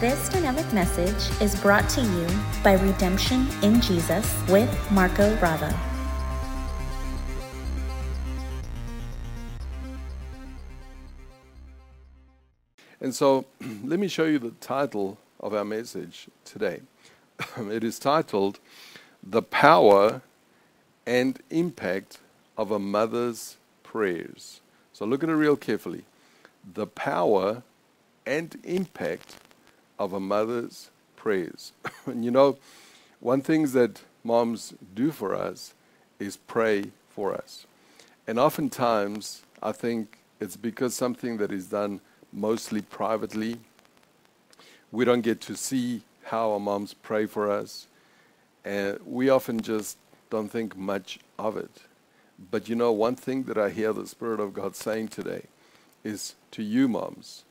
This dynamic message is brought to you by Redemption in Jesus with Marco Bravo. And so, let me show you the title of our message today. it is titled The Power and Impact of a Mother's Prayers. So, look at it real carefully. The power and impact of a mother's prayers. and you know, one thing that moms do for us is pray for us. And oftentimes, I think it's because something that is done mostly privately. We don't get to see how our moms pray for us. And we often just don't think much of it. But you know, one thing that I hear the Spirit of God saying today is to you, moms,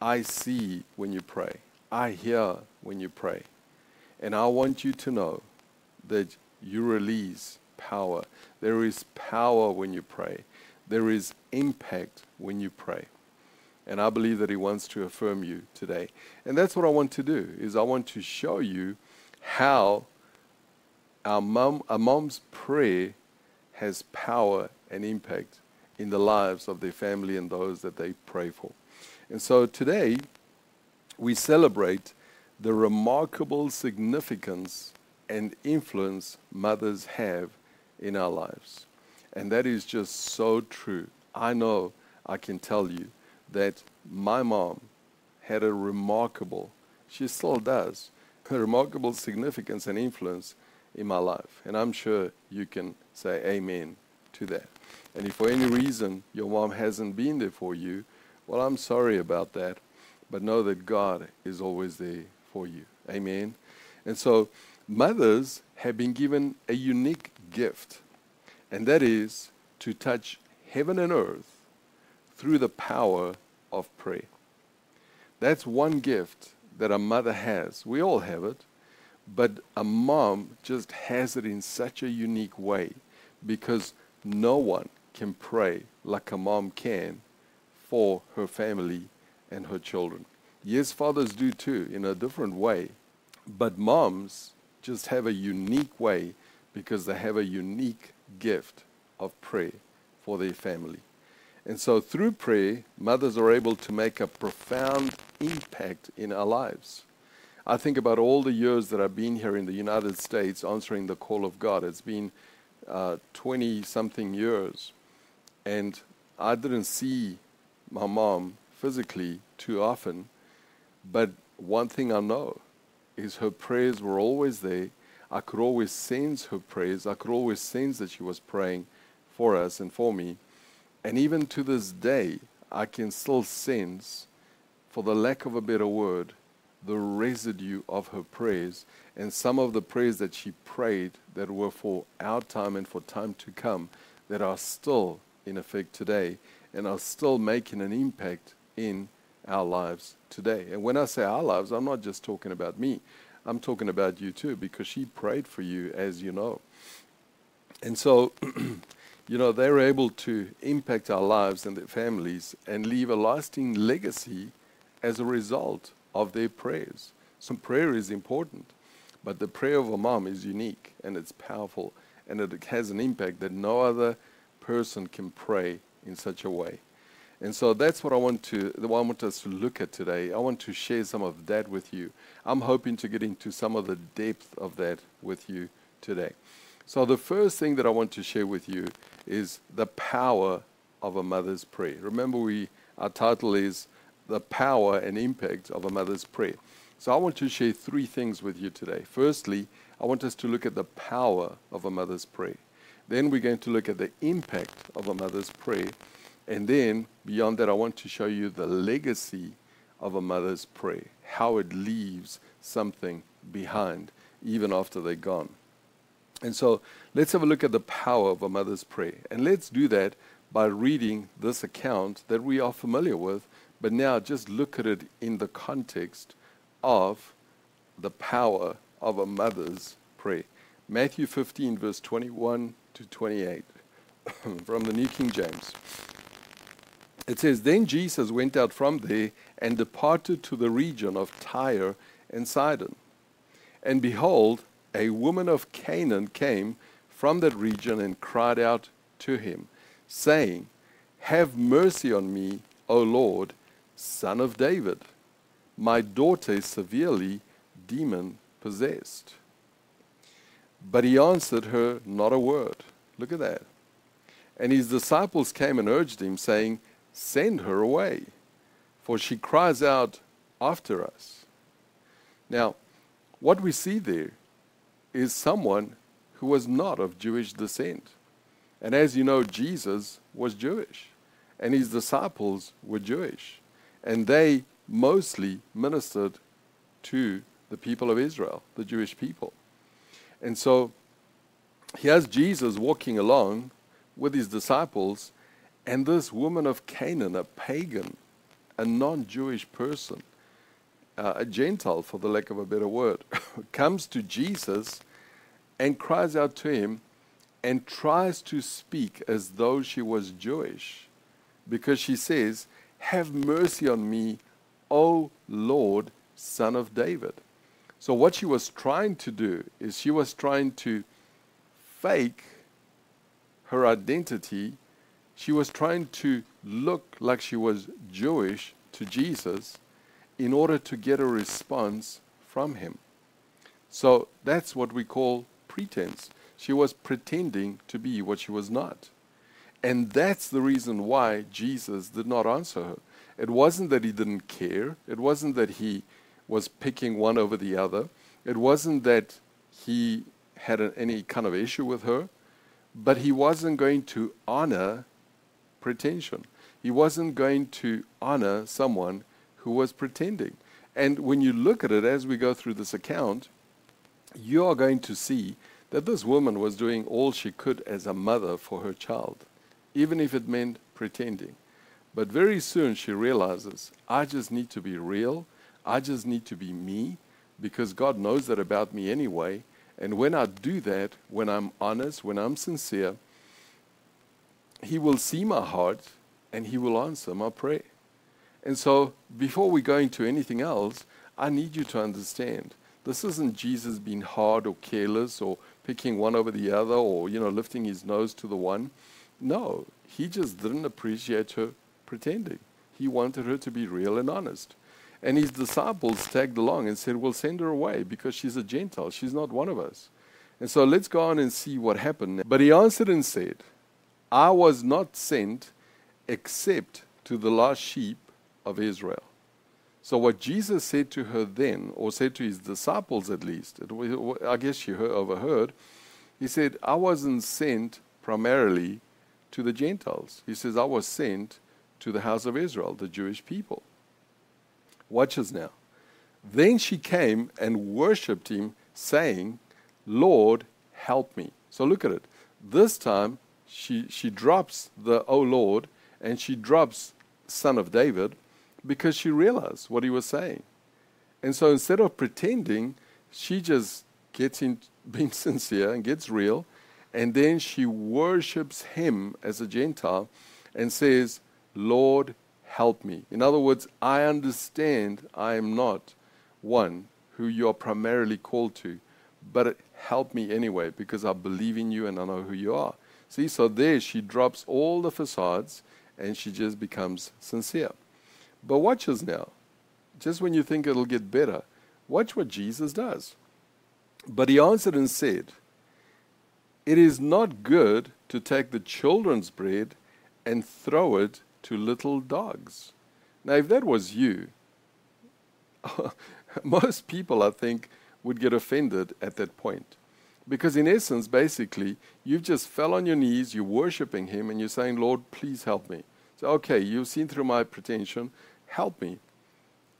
I see when you pray, I hear when you pray. And I want you to know that you release power. There is power when you pray, there is impact when you pray. And I believe that he wants to affirm you today. And that's what I want to do is I want to show you how our mom a mom's prayer has power and impact in the lives of their family and those that they pray for. And so today we celebrate the remarkable significance and influence mothers have in our lives. And that is just so true. I know I can tell you that my mom had a remarkable, she still does, a remarkable significance and influence in my life. And I'm sure you can say amen to that. And if for any reason your mom hasn't been there for you, well, I'm sorry about that. But know that God is always there for you. Amen. And so, mothers have been given a unique gift, and that is to touch heaven and earth through the power of prayer. That's one gift that a mother has. We all have it, but a mom just has it in such a unique way because no one can pray like a mom can for her family and her children. Yes, fathers do too, in a different way, but moms just have a unique way because they have a unique gift of prayer for their family. And so through prayer, mothers are able to make a profound impact in our lives. I think about all the years that I've been here in the United States answering the call of God. It's been 20 uh, something years. And I didn't see my mom physically too often. But one thing I know is her prayers were always there. I could always sense her prayers. I could always sense that she was praying for us and for me. And even to this day, I can still sense, for the lack of a better word, the residue of her prayers and some of the prayers that she prayed that were for our time and for time to come that are still in effect today and are still making an impact in our lives today. And when I say our lives, I'm not just talking about me. I'm talking about you too, because she prayed for you, as you know. And so you know, they're able to impact our lives and their families and leave a lasting legacy as a result of their prayers. So prayer is important, but the prayer of a mom is unique and it's powerful and it has an impact that no other person can pray in such a way. And so that's what I want to I want us to look at today. I want to share some of that with you. I'm hoping to get into some of the depth of that with you today. So the first thing that I want to share with you is the power of a mother's prayer. Remember, we our title is the power and impact of a mother's prayer. So I want to share three things with you today. Firstly, I want us to look at the power of a mother's prayer. Then we're going to look at the impact of a mother's prayer. And then beyond that, I want to show you the legacy of a mother's prayer, how it leaves something behind even after they're gone. And so let's have a look at the power of a mother's prayer. And let's do that by reading this account that we are familiar with, but now just look at it in the context of the power of a mother's prayer. Matthew 15, verse 21 to 28 from the New King James. It says, Then Jesus went out from there and departed to the region of Tyre and Sidon. And behold, a woman of Canaan came from that region and cried out to him, saying, Have mercy on me, O Lord, son of David. My daughter is severely demon possessed. But he answered her not a word. Look at that. And his disciples came and urged him, saying, Send her away, for she cries out after us. Now, what we see there is someone who was not of Jewish descent. And as you know, Jesus was Jewish, and his disciples were Jewish. And they mostly ministered to the people of Israel, the Jewish people. And so here's Jesus walking along with his disciples, and this woman of Canaan, a pagan, a non Jewish person, uh, a Gentile, for the lack of a better word, comes to Jesus and cries out to him and tries to speak as though she was Jewish because she says, Have mercy on me, O Lord, son of David. So, what she was trying to do is she was trying to fake her identity. She was trying to look like she was Jewish to Jesus in order to get a response from him. So, that's what we call pretense. She was pretending to be what she was not. And that's the reason why Jesus did not answer her. It wasn't that he didn't care, it wasn't that he was picking one over the other, it wasn't that he had an, any kind of issue with her, but he wasn't going to honor pretension. He wasn't going to honor someone who was pretending. And when you look at it as we go through this account, you are going to see that this woman was doing all she could as a mother for her child, even if it meant pretending. But very soon she realizes, I just need to be real. I just need to be me because God knows that about me anyway. And when I do that, when I'm honest, when I'm sincere, He will see my heart and He will answer my prayer. And so, before we go into anything else, I need you to understand this isn't Jesus being hard or careless or picking one over the other or, you know, lifting his nose to the one. No, he just didn't appreciate her pretending. He wanted her to be real and honest. And his disciples tagged along and said, Well, send her away because she's a Gentile. She's not one of us. And so let's go on and see what happened. But he answered and said, I was not sent except to the lost sheep of Israel. So, what Jesus said to her then, or said to his disciples at least, it, I guess she heard, overheard, he said, I wasn't sent primarily to the Gentiles. He says, I was sent to the house of Israel, the Jewish people. Watch us now. Then she came and worshipped him, saying, Lord, help me. So look at it. This time she, she drops the, oh Lord, and she drops Son of David because she realized what he was saying. And so instead of pretending, she just gets in being sincere and gets real. And then she worships him as a Gentile and says, Lord, help me. In other words, I understand I am not one who you are primarily called to, but help me anyway because I believe in you and I know who you are. See, so there she drops all the facades and she just becomes sincere. But watch us now. Just when you think it'll get better, watch what Jesus does. But he answered and said, It is not good to take the children's bread and throw it to little dogs. Now, if that was you, most people, I think, would get offended at that point. Because, in essence, basically, you've just fell on your knees, you're worshiping Him, and you're saying, Lord, please help me. So, okay, you've seen through my pretension help me.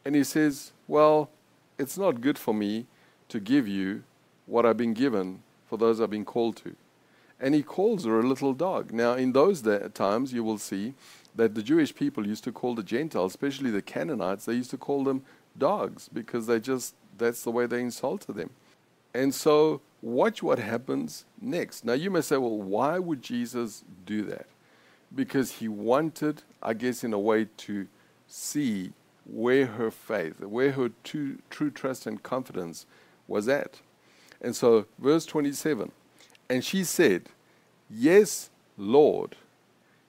And he says, Well, it's not good for me to give you what I've been given for those I've been called to. And he calls her a little dog. Now, in those times, you will see that the Jewish people used to call the Gentiles, especially the Canaanites, they used to call them dogs because they just, that's the way they insulted them. And so, watch what happens next. Now, you may say, well, why would Jesus do that? because he wanted, I guess, in a way, to see where her faith, where her true, true trust and confidence was at. And so, verse 27 And she said, Yes, Lord,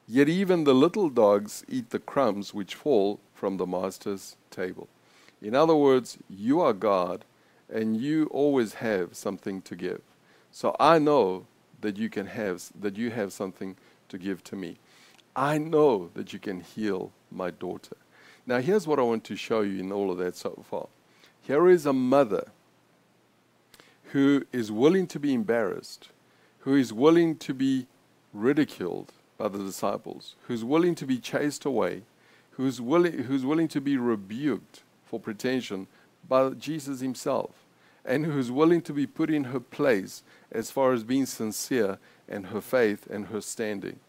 yet even the little dogs eat the crumbs which fall from the master's table. In other words, you are God and you always have something to give. So I know that you can have that you have something to give to me. I know that you can heal my daughter. Now here's what I want to show you in all of that so far. Here is a mother who is willing to be embarrassed, who is willing to be ridiculed by the disciples, who's willing to be chased away, who's willing, who's willing to be rebuked for pretension by Jesus himself, and who's willing to be put in her place as far as being sincere and her faith and her standing.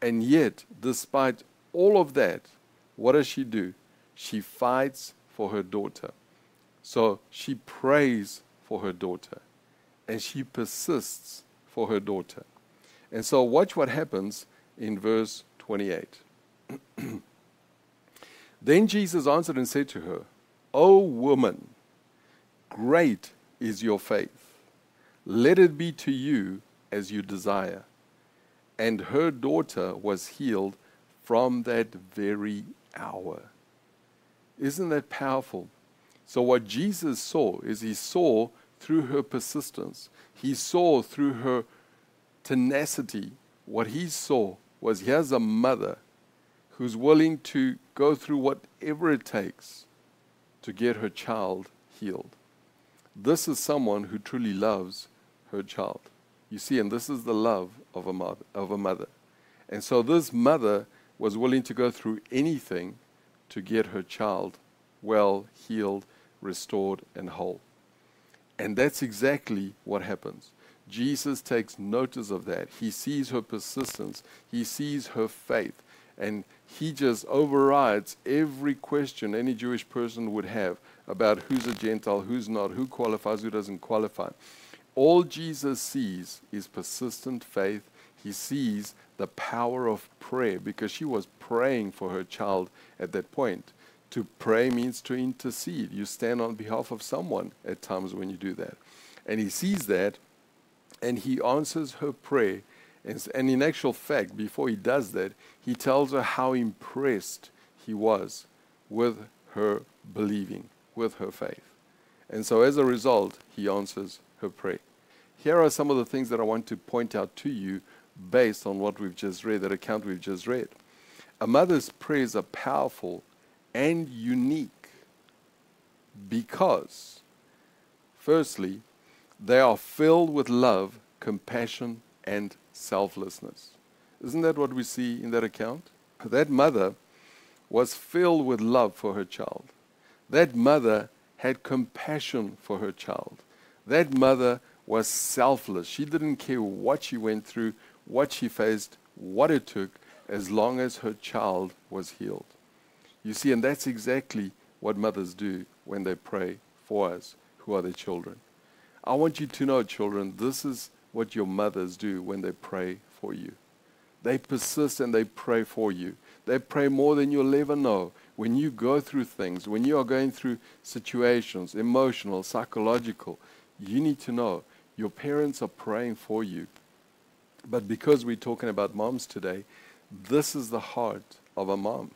And yet, despite all of that, what does she do? She fights for her daughter. So she prays for her daughter and she persists for her daughter. And so, watch what happens in verse 28. then Jesus answered and said to her, O woman, great is your faith. Let it be to you as you desire. And her daughter was healed from that very hour. Isn't that powerful? So, what Jesus saw is he saw through her persistence, he saw through her tenacity. What he saw was here's a mother who's willing to go through whatever it takes to get her child healed. This is someone who truly loves her child. You see, and this is the love of a mother. Of a mother. And so this mother was willing to go through anything to get her child well, healed, restored, and whole. And that's exactly what happens. Jesus takes notice of that. He sees her persistence, he sees her faith, and he just overrides every question any Jewish person would have about who's a Gentile, who's not, who qualifies, who doesn't qualify. All Jesus sees is persistent faith. He sees the power of prayer because she was praying for her child at that point. To pray means to intercede. You stand on behalf of someone at times when you do that. And he sees that and he answers her prayer. And, and in actual fact, before he does that, he tells her how impressed he was with her believing, with her faith. And so as a result, he answers her prayer. Here are some of the things that I want to point out to you based on what we've just read, that account we've just read. A mother's prayers are powerful and unique because, firstly, they are filled with love, compassion, and selflessness. Isn't that what we see in that account? That mother was filled with love for her child. That mother had compassion for her child. That mother was selfless. She didn't care what she went through, what she faced, what it took, as long as her child was healed. You see, and that's exactly what mothers do when they pray for us who are their children. I want you to know, children, this is what your mothers do when they pray for you. They persist and they pray for you. They pray more than you'll ever know. When you go through things, when you are going through situations, emotional, psychological, you need to know your parents are praying for you. But because we're talking about moms today, this is the heart of a mom.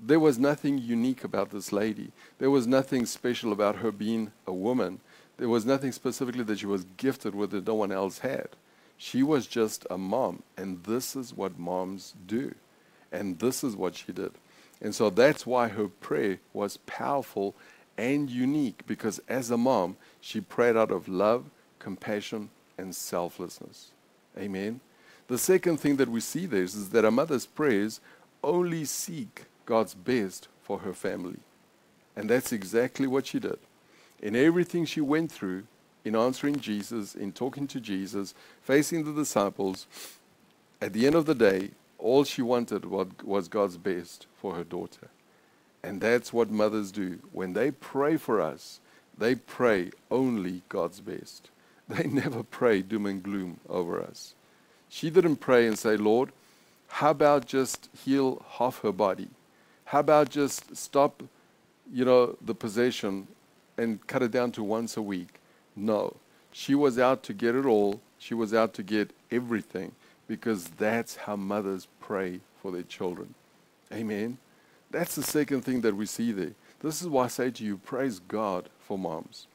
There was nothing unique about this lady. There was nothing special about her being a woman. There was nothing specifically that she was gifted with that no one else had. She was just a mom, and this is what moms do. And this is what she did. And so that's why her prayer was powerful and unique, because as a mom, she prayed out of love, compassion, and selflessness. Amen. The second thing that we see there is, is that a mother's prayers only seek God's best for her family. And that's exactly what she did. In everything she went through, in answering Jesus, in talking to Jesus, facing the disciples, at the end of the day, all she wanted was God's best for her daughter. And that's what mothers do. When they pray for us, they pray only God's best. They never pray doom and gloom over us. She didn't pray and say, Lord, How about just heal half her body? How about just stop, you know, the possession and cut it down to once a week? No. She was out to get it all. She was out to get everything because that's how mothers pray for their children. Amen. That's the second thing that we see there. This is why I say to you, praise God for moms.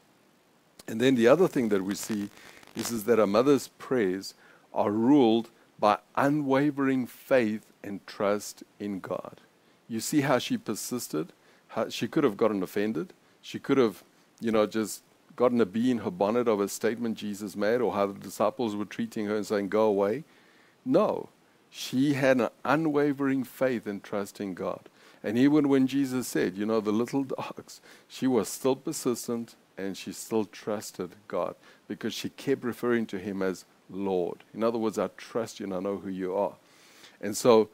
And then the other thing that we see is, is that a mother's prayers are ruled by unwavering faith and trust in God. You see how she persisted? How she could have gotten offended. She could have, you know, just gotten a bee in her bonnet of a statement Jesus made or how the disciples were treating her and saying, Go away. No. She had an unwavering faith and trust in God. And even when Jesus said, you know, the little dogs, she was still persistent and she still trusted God because she kept referring to him as Lord. In other words, I trust you and I know who you are. And so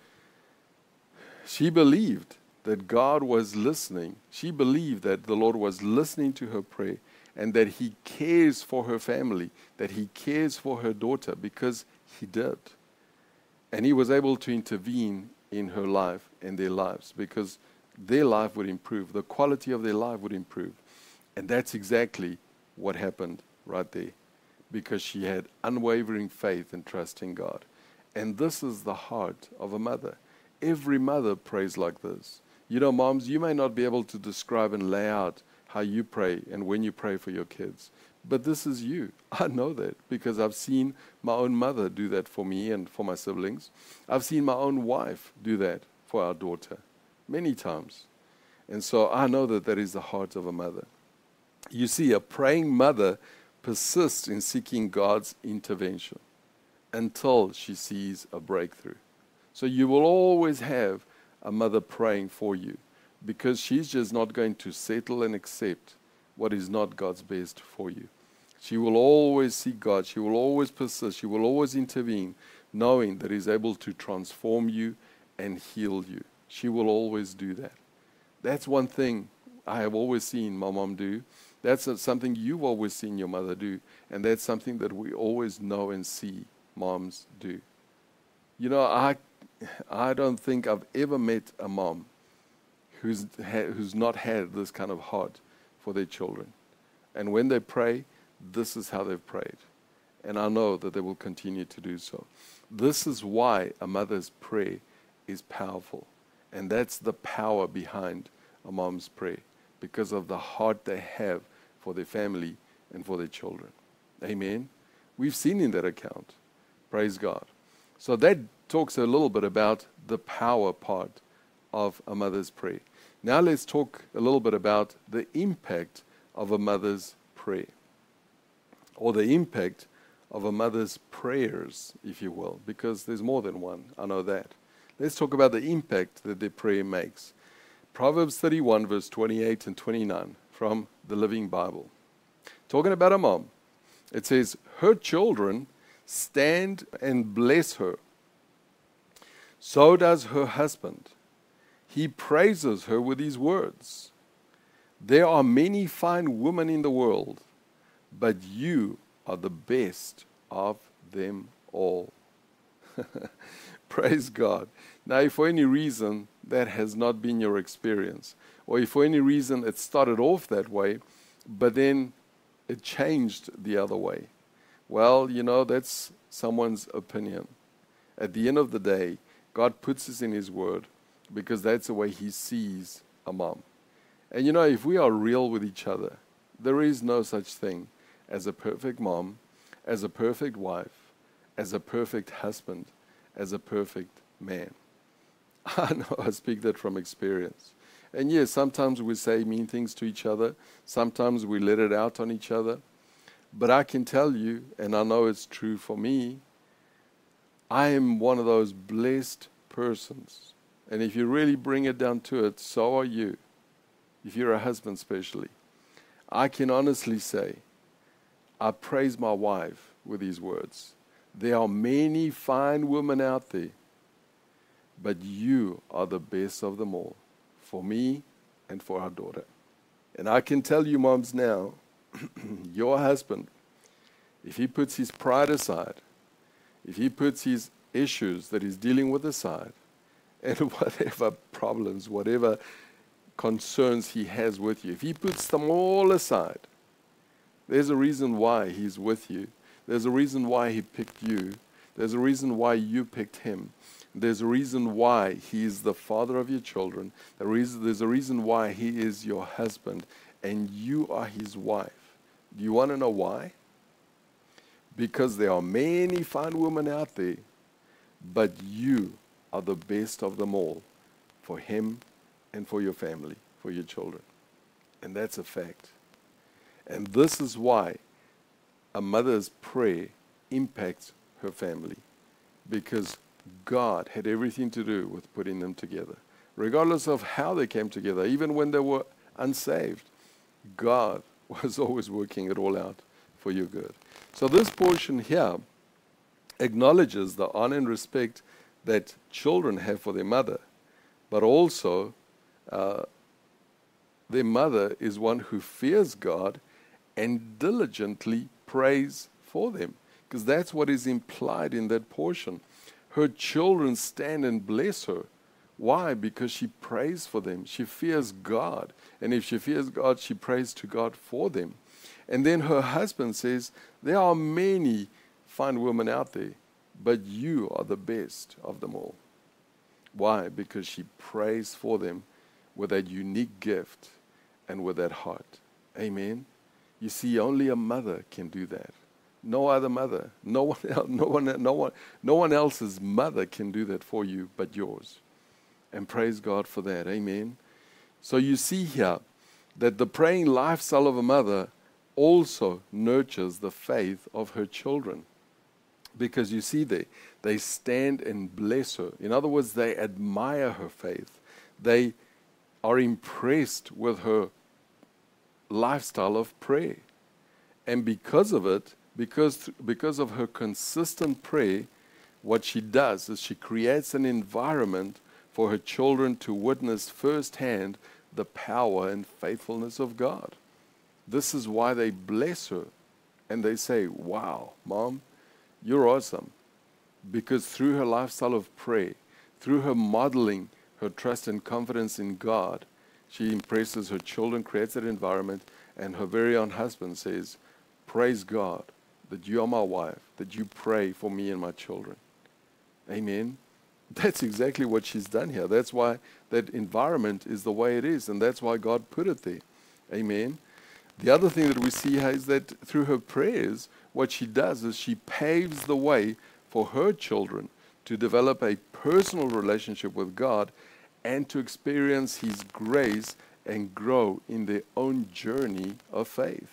she believed that God was listening. She believed that the Lord was listening to her prayer and that He cares for her family, that He cares for her daughter because He did. And He was able to intervene in her life and their lives because their life would improve, the quality of their life would improve. And that's exactly what happened right there because she had unwavering faith and trust in God. And this is the heart of a mother. Every mother prays like this. You know, moms, you may not be able to describe and lay out how you pray and when you pray for your kids, but this is you. I know that because I've seen my own mother do that for me and for my siblings. I've seen my own wife do that for our daughter many times. And so I know that that is the heart of a mother. You see, a praying mother persists in seeking God's intervention until she sees a breakthrough. So you will always have a mother praying for you because she's just not going to settle and accept what is not God's best for you. She will always seek God. She will always persist. She will always intervene, knowing that He's able to transform you and heal you. She will always do that. That's one thing I have always seen my mom do. That's something you've always seen your mother do. And that's something that we always know and see moms do. You know, I, I don't think I've ever met a mom who's, who's not had this kind of heart for their children. And when they pray, this is how they've prayed. And I know that they will continue to do so. This is why a mother's prayer is powerful. And that's the power behind a mom's prayer because of the heart they have for their family and for their children. Amen. We've seen in that account. Praise God. So that talks a little bit about the power part of a mother's prayer. Now let's talk a little bit about the impact of a mother's prayer, or the impact of a mother's prayers, if you will, because there's more than one. I know that. Let's talk about the impact that their prayer makes. Proverbs 31, verse 28 and 29 from the Living Bible. Talking about a mom, it says, Her children stand and bless her. So does her husband. He praises her with his words. There are many fine women in the world, but you are the best of them all. Praise God. Now, if for any reason that has not been your experience, or if for any reason it started off that way, but then it changed the other way, well, you know, that's someone's opinion. At the end of the day, God puts us in His Word because that's the way He sees a mom. And you know, if we are real with each other, there is no such thing as a perfect mom, as a perfect wife, as a perfect husband, as a perfect man. I know I speak that from experience. And yes, sometimes we say mean things to each other, sometimes we let it out on each other. But I can tell you, and I know it's true for me, I am one of those blessed persons. And if you really bring it down to it, so are you. If you're a husband, especially. I can honestly say, I praise my wife with these words. There are many fine women out there, but you are the best of them all for me and for our daughter. And I can tell you, moms, now, your husband, if he puts his pride aside, if he puts his issues that he's dealing with aside and whatever problems, whatever concerns he has with you, if he puts them all aside, there's a reason why he's with you. There's a reason why he picked you. There's a reason why you picked him. There's a reason why he is the father of your children. There's a reason why he is your husband and you are his wife. Do you want to know why? Because there are many fine women out there, but you are the best of them all for him and for your family, for your children. And that's a fact. And this is why a mother's prayer impacts her family. Because God had everything to do with putting them together. Regardless of how they came together, even when they were unsaved, God was always working it all out for your good. So, this portion here acknowledges the honor and respect that children have for their mother, but also uh, their mother is one who fears God and diligently prays for them. Because that's what is implied in that portion. Her children stand and bless her. Why? Because she prays for them. She fears God. And if she fears God, she prays to God for them. And then her husband says, There are many fine women out there, but you are the best of them all. Why? Because she prays for them with that unique gift and with that heart. Amen. You see, only a mother can do that. No other mother, no one, else, no one, no one, no one else's mother can do that for you but yours. And praise God for that. Amen. So you see here that the praying lifestyle of a mother also nurtures the faith of her children. Because you see, they, they stand and bless her. In other words, they admire her faith. They are impressed with her lifestyle of prayer. And because of it, because, because of her consistent prayer, what she does is she creates an environment for her children to witness firsthand the power and faithfulness of God. This is why they bless her and they say, Wow, mom, you're awesome. Because through her lifestyle of prayer, through her modeling her trust and confidence in God, she impresses her children, creates that environment, and her very own husband says, Praise God that you are my wife, that you pray for me and my children. Amen. That's exactly what she's done here. That's why that environment is the way it is, and that's why God put it there. Amen. The other thing that we see is that through her prayers, what she does is she paves the way for her children to develop a personal relationship with God and to experience His grace and grow in their own journey of faith.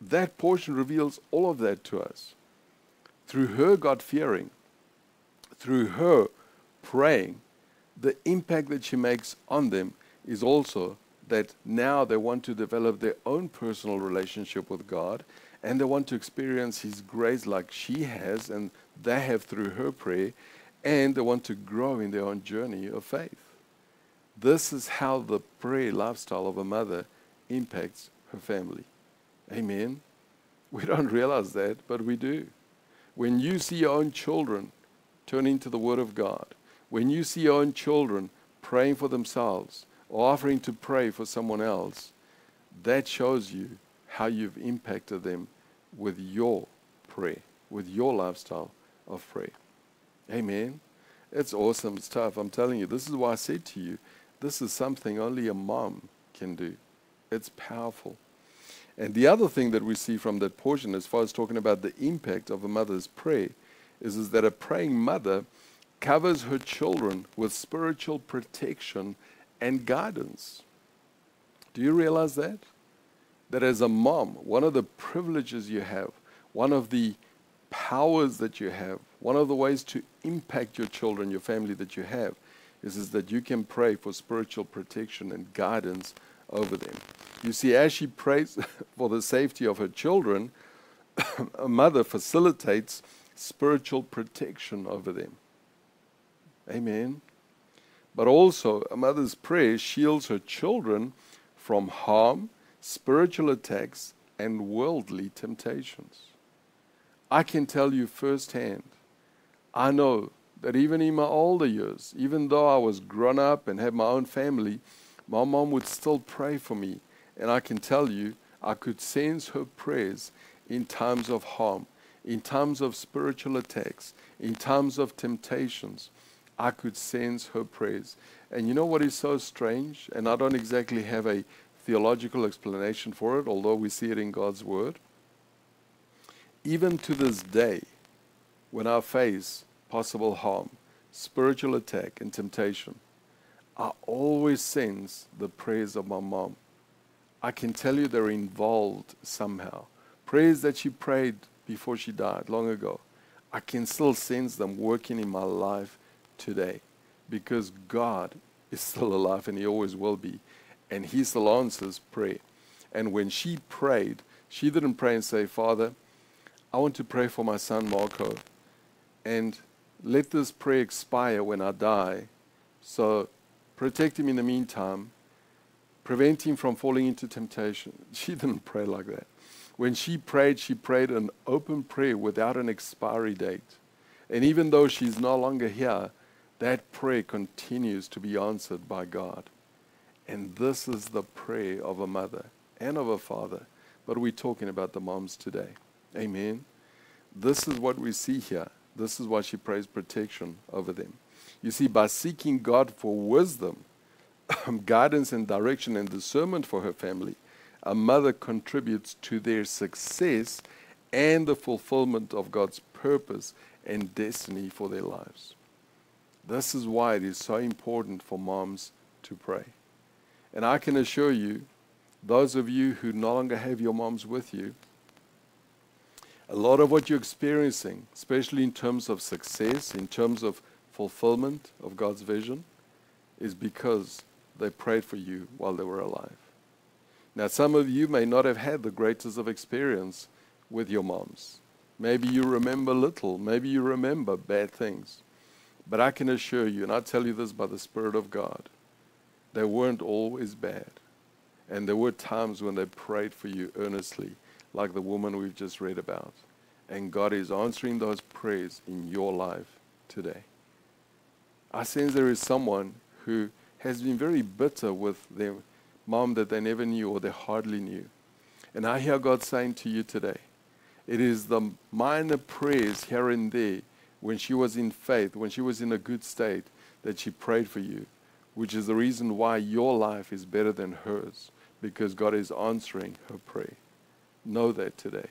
That portion reveals all of that to us. Through her God fearing, through her praying, the impact that she makes on them is also that now they want to develop their own personal relationship with God and they want to experience His grace like she has and they have through her prayer and they want to grow in their own journey of faith. This is how the prayer lifestyle of a mother impacts her family. Amen. We don't realize that, but we do. When you see your own children turning to the Word of God, when you see your own children praying for themselves or offering to pray for someone else, that shows you how you've impacted them with your prayer, with your lifestyle of prayer. Amen. It's awesome stuff. I'm telling you, this is why I said to you, this is something only a mom can do. It's powerful. And the other thing that we see from that portion, as far as talking about the impact of a mother's prayer, is, is that a praying mother covers her children with spiritual protection and guidance. Do you realize that? That as a mom, one of the privileges you have, one of the powers that you have, one of the ways to impact your children, your family that you have, is, is that you can pray for spiritual protection and guidance over them. You see, as she prays for the safety of her children, a mother facilitates spiritual protection over them. Amen. But also, um, a mother's prayer shields her children from harm, spiritual attacks, and worldly temptations. I can tell you firsthand, I know that even in my older years, even though I was grown up and had my own family, my mom would still pray for me. And I can tell you, I could sense her prayers in times of harm, in times of spiritual attacks, in times of temptations. I could sense her prayers. And you know what is so strange? And I don't exactly have a theological explanation for it, although we see it in God's Word. Even to this day, when I face possible harm, spiritual attack, and temptation, I always sense the prayers of my mom. I can tell you they're involved somehow. Prayers that she prayed before she died long ago. I can still sense them working in my life today because God is still alive and He always will be. And He still answers prayer. And when she prayed, she didn't pray and say, Father, I want to pray for my son Marco. And let this prayer expire when I die. So protect him in the meantime. Prevent him from falling into temptation. She didn't pray like that. When she prayed, she prayed an open prayer without an expiry date. And even though she's no longer here, that prayer continues to be answered by God. And this is the prayer of a mother and of a father. But we're talking about the moms today. Amen. This is what we see here. This is why she prays protection over them. You see, by seeking God for wisdom, um, guidance and direction and discernment for her family, a mother contributes to their success and the fulfillment of God's purpose and destiny for their lives. This is why it is so important for moms to pray. And I can assure you, those of you who no longer have your moms with you, a lot of what you're experiencing, especially in terms of success, in terms of fulfillment of God's vision, is because they prayed for you while they were alive. Now, some of you may not have had the greatest of experience with your moms. Maybe you remember little, maybe you remember bad things. But I can assure you, and I tell you this by the Spirit of God, they weren't always bad. And there were times when they prayed for you earnestly like the woman we've just read about. And God is answering those prayers in your life today. I sense there is someone who has been very bitter with their mom that they never knew or they hardly knew. And I hear God saying to you today, it is the minor prayers here and there when she was in faith, when she was in a good state, that she prayed for you, which is the reason why your life is better than hers, because God is answering her prayer. Know that today.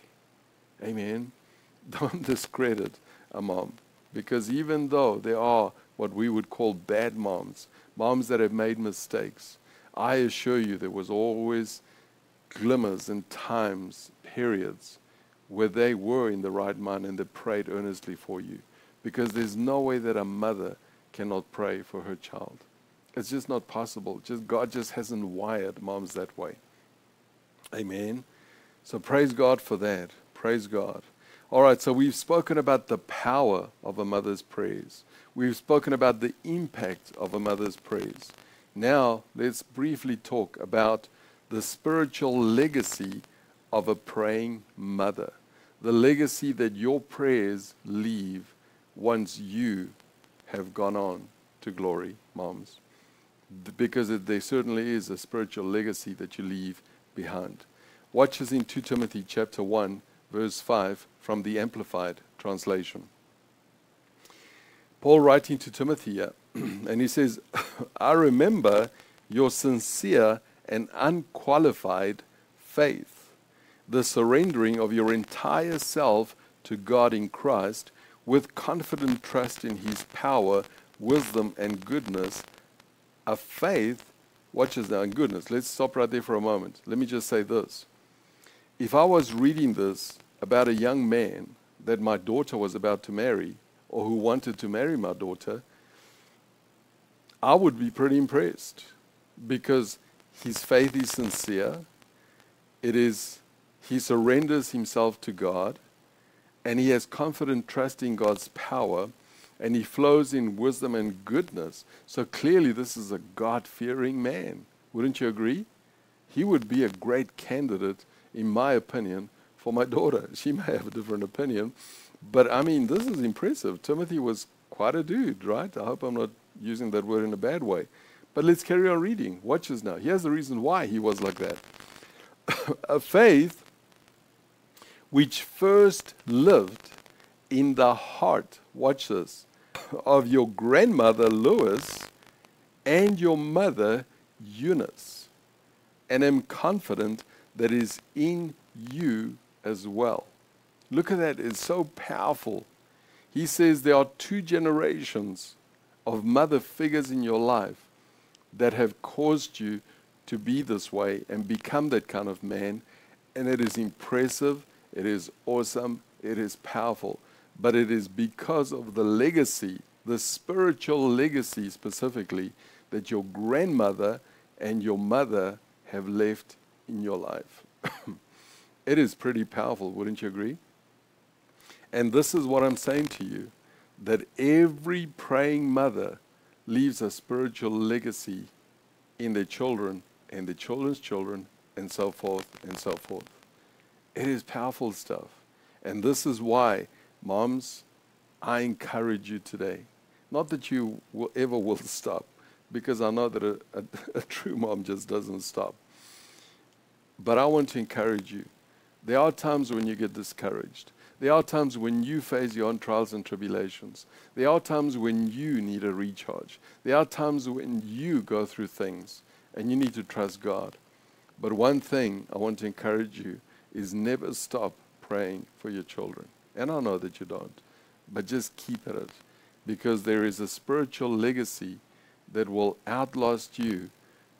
Amen. Don't discredit a mom. Because even though there are what we would call bad moms, moms that have made mistakes, I assure you there was always glimmers and times, periods, where they were in the right mind and they prayed earnestly for you. Because there's no way that a mother cannot pray for her child. It's just not possible. Just God just hasn't wired moms that way. Amen. So praise God for that. Praise God. All right, so we've spoken about the power of a mother's prayers. We've spoken about the impact of a mother's prayers. Now, let's briefly talk about the spiritual legacy of a praying mother. The legacy that your prayers leave once you have gone on to glory, moms. Because there certainly is a spiritual legacy that you leave behind. Watch us in 2 Timothy chapter 1, verse 5 from the Amplified translation. Paul writing to Timothy, and he says, I remember your sincere and unqualified faith, the surrendering of your entire self to God in Christ with confident trust in his power, wisdom, and goodness, a faith, watch this now, and goodness. Let's stop right there for a moment. Let me just say this if I was reading this about a young man that my daughter was about to marry or who wanted to marry my daughter, I would be pretty impressed because his faith is sincere. It is he surrenders himself to God and he has confident trust in God's power and he flows in wisdom and goodness. So clearly this is a God-fearing man. Wouldn't you agree? He would be a great candidate in my opinion, for my daughter. She may have a different opinion, But I mean, this is impressive. Timothy was quite a dude, right? I hope I'm not using that word in a bad way. But let's carry on reading. Watch this now. Here's the reason why he was like that. a faith which first lived in the heart, watch this, of your grandmother Lois and your mother Eunice, and am confident that is in you as well. Look at that, it's so powerful. He says there are two generations of mother figures in your life that have caused you to be this way and become that kind of man. And it is impressive, it is awesome, it is powerful. But it is because of the legacy, the spiritual legacy specifically, that your grandmother and your mother have left in your life. it is pretty powerful, wouldn't you agree? And this is what I'm saying to you that every praying mother leaves a spiritual legacy in their children and their children's children and so forth and so forth. It is powerful stuff. And this is why, moms, I encourage you today. Not that you will ever will stop, because I know that a, a, a true mom just doesn't stop. But I want to encourage you. There are times when you get discouraged. There are times when you face your own trials and tribulations. There are times when you need a recharge. There are times when you go through things and you need to trust God. But one thing I want to encourage you is never stop praying for your children. And I know that you don't, but just keep at it because there is a spiritual legacy that will outlast you,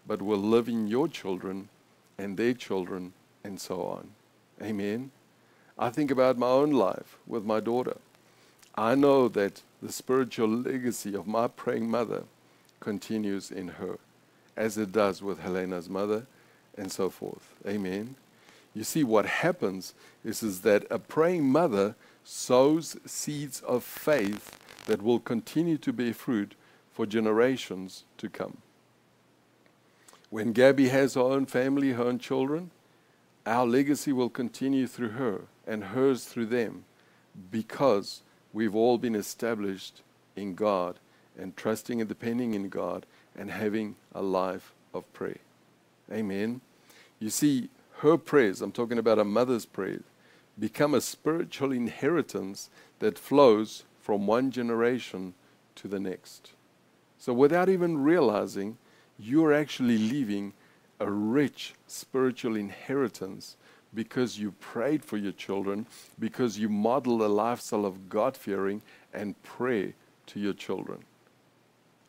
but will live in your children and their children and so on. Amen. I think about my own life with my daughter. I know that the spiritual legacy of my praying mother continues in her, as it does with Helena's mother, and so forth. Amen. You see, what happens is, is that a praying mother sows seeds of faith that will continue to bear fruit for generations to come. When Gabby has her own family, her own children, our legacy will continue through her and hers through them because we've all been established in God and trusting and depending in God and having a life of prayer. Amen. You see, her prayers, I'm talking about a mother's prayers, become a spiritual inheritance that flows from one generation to the next. So without even realizing, you're actually leaving a rich spiritual inheritance because you prayed for your children, because you modeled a lifestyle of God fearing and pray to your children.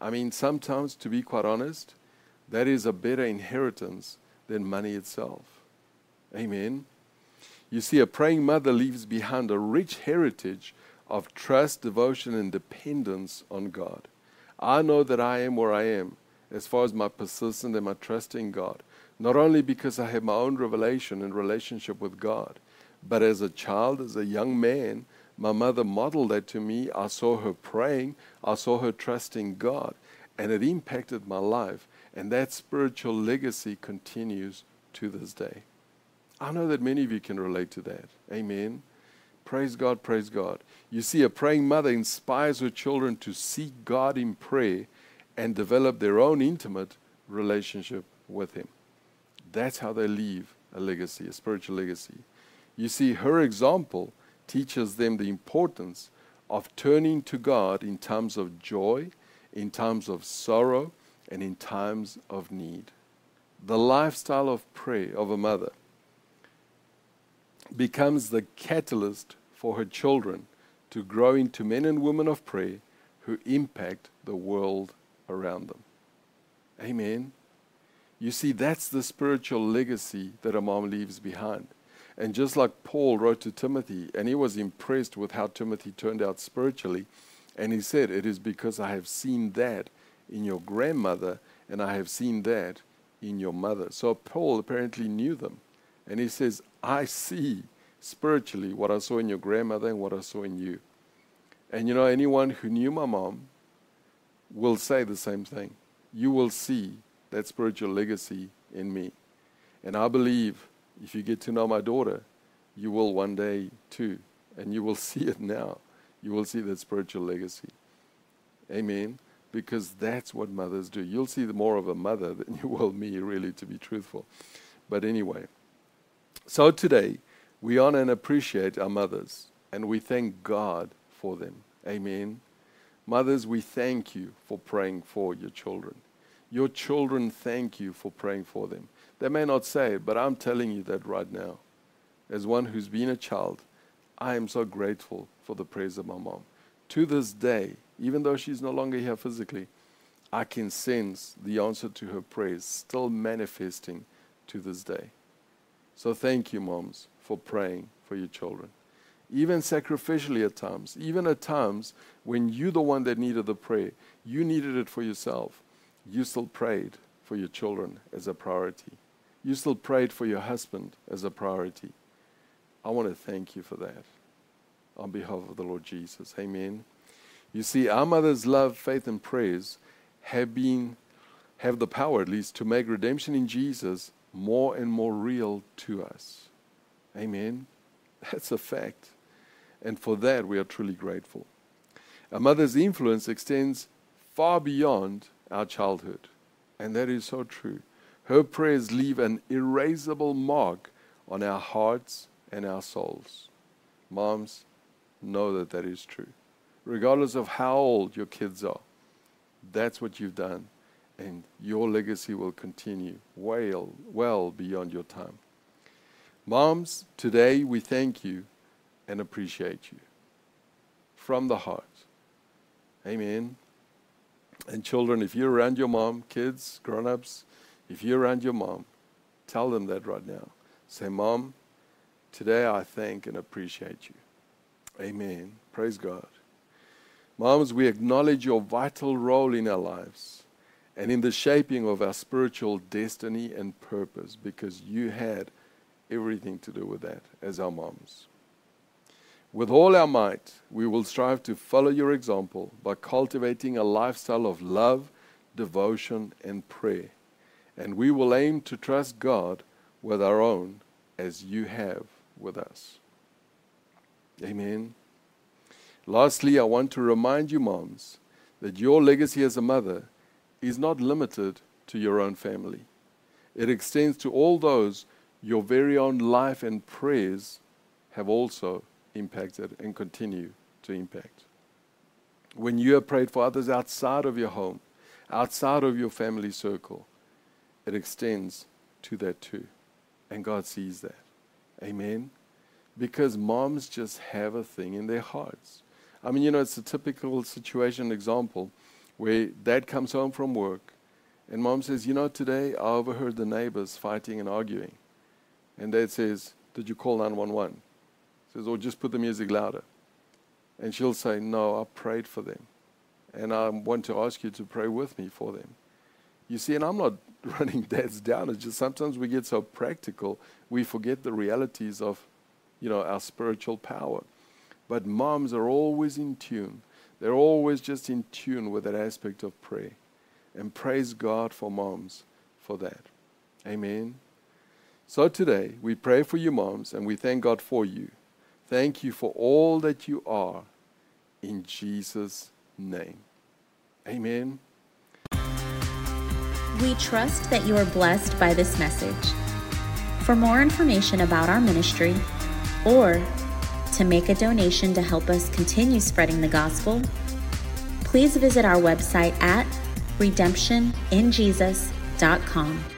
I mean, sometimes, to be quite honest, that is a better inheritance than money itself. Amen. You see, a praying mother leaves behind a rich heritage of trust, devotion, and dependence on God. I know that I am where I am as far as my persistence and my trust in God. Not only because I have my own revelation and relationship with God, but as a child, as a young man, my mother modeled that to me. I saw her praying, I saw her trusting God, and it impacted my life. And that spiritual legacy continues to this day. I know that many of you can relate to that. Amen. Praise God, praise God. You see, a praying mother inspires her children to seek God in prayer and develop their own intimate relationship with Him. That's how they leave a legacy, a spiritual legacy. You see, her example teaches them the importance of turning to God in times of joy, in times of sorrow, and in times of need. The lifestyle of prayer of a mother becomes the catalyst for her children to grow into men and women of prayer who impact the world around them. Amen. You see, that's the spiritual legacy that a mom leaves behind. And just like Paul wrote to Timothy, and he was impressed with how Timothy turned out spiritually, and he said, It is because I have seen that in your grandmother, and I have seen that in your mother. So Paul apparently knew them. And he says, I see spiritually what I saw in your grandmother and what I saw in you. And you know, anyone who knew my mom will say the same thing. You will see that spiritual legacy in me. And I believe if you get to know my daughter, you will one day too And you will see it now. You will see that spiritual legacy. Amen. Because that's what mothers do. You'll see more of a mother than you will me, really, to be truthful. But anyway, so today we honor and appreciate our mothers and we thank God for them. Amen. Mothers, we thank you for praying for your children. Your children thank you for praying for them. They may not say it, but I'm telling you that right now. As one who's been a child, I am so grateful for the prayers of my mom. To this day, even though she's no longer here physically, I can sense the answer to her prayers still manifesting to this day. So thank you, moms, for praying for your children. Even sacrificially at times, even at times when you're the one that needed the prayer, you needed it for yourself, you still prayed for your children as a priority. You still prayed for your husband as a priority. I want to thank you for that on behalf of the Lord Jesus. Amen. You see, our mother's love, faith, and prayers have been have the power at least to make redemption in Jesus more and more real to us. Amen. That's a fact. And for that we are truly grateful. A mother's influence extends far beyond our childhood. And that is so true. Her prayers leave an erasable mark on our hearts and our souls. Moms, know that that is true. Regardless of how old your kids are, that's what you've done. And your legacy will continue well, well beyond your time. Moms, today we thank you and appreciate you from the heart. Amen. And children, if you're around your mom, kids, grown ups, if you're around your mom, tell them that right now. Say, Mom, today I thank and appreciate you. Amen. Praise God. Moms, we acknowledge your vital role in our lives and in the shaping of our spiritual destiny and purpose because you had everything to do with that as our moms. With all our might, we will strive to follow your example by cultivating a lifestyle of love, devotion, and prayer. And we will aim to trust God with our own as you have with us. Amen. Lastly, I want to remind you, moms, that your legacy as a mother is not limited to your own family. It extends to all those your very own life and prayers have also impacted and continue to impact. When you have prayed for others outside of your home, outside of your family circle, it extends to that too. And God sees that. Amen. Because moms just have a thing in their hearts. I mean, you know, it's a typical situation example where dad comes home from work and mom says, You know, today I overheard the neighbors fighting and arguing. And dad says, Did you call 911? says, or just put the music louder. And she'll say, no, I prayed for them. And I want to ask you to pray with me for them. You see, and I'm not running dads down. It's just sometimes we get so practical, we forget the realities of, you know, our spiritual power. But moms are always in tune. They're always just in tune with that aspect of prayer. And praise God for moms for that. Amen. So today, we pray for you, moms, and we thank God for you. Thank you for all that you are in Jesus' name. Amen. We trust that you are blessed by this message. For more information about our ministry or to make a donation to help us continue spreading the gospel, please visit our website at redemptioninjesus.com.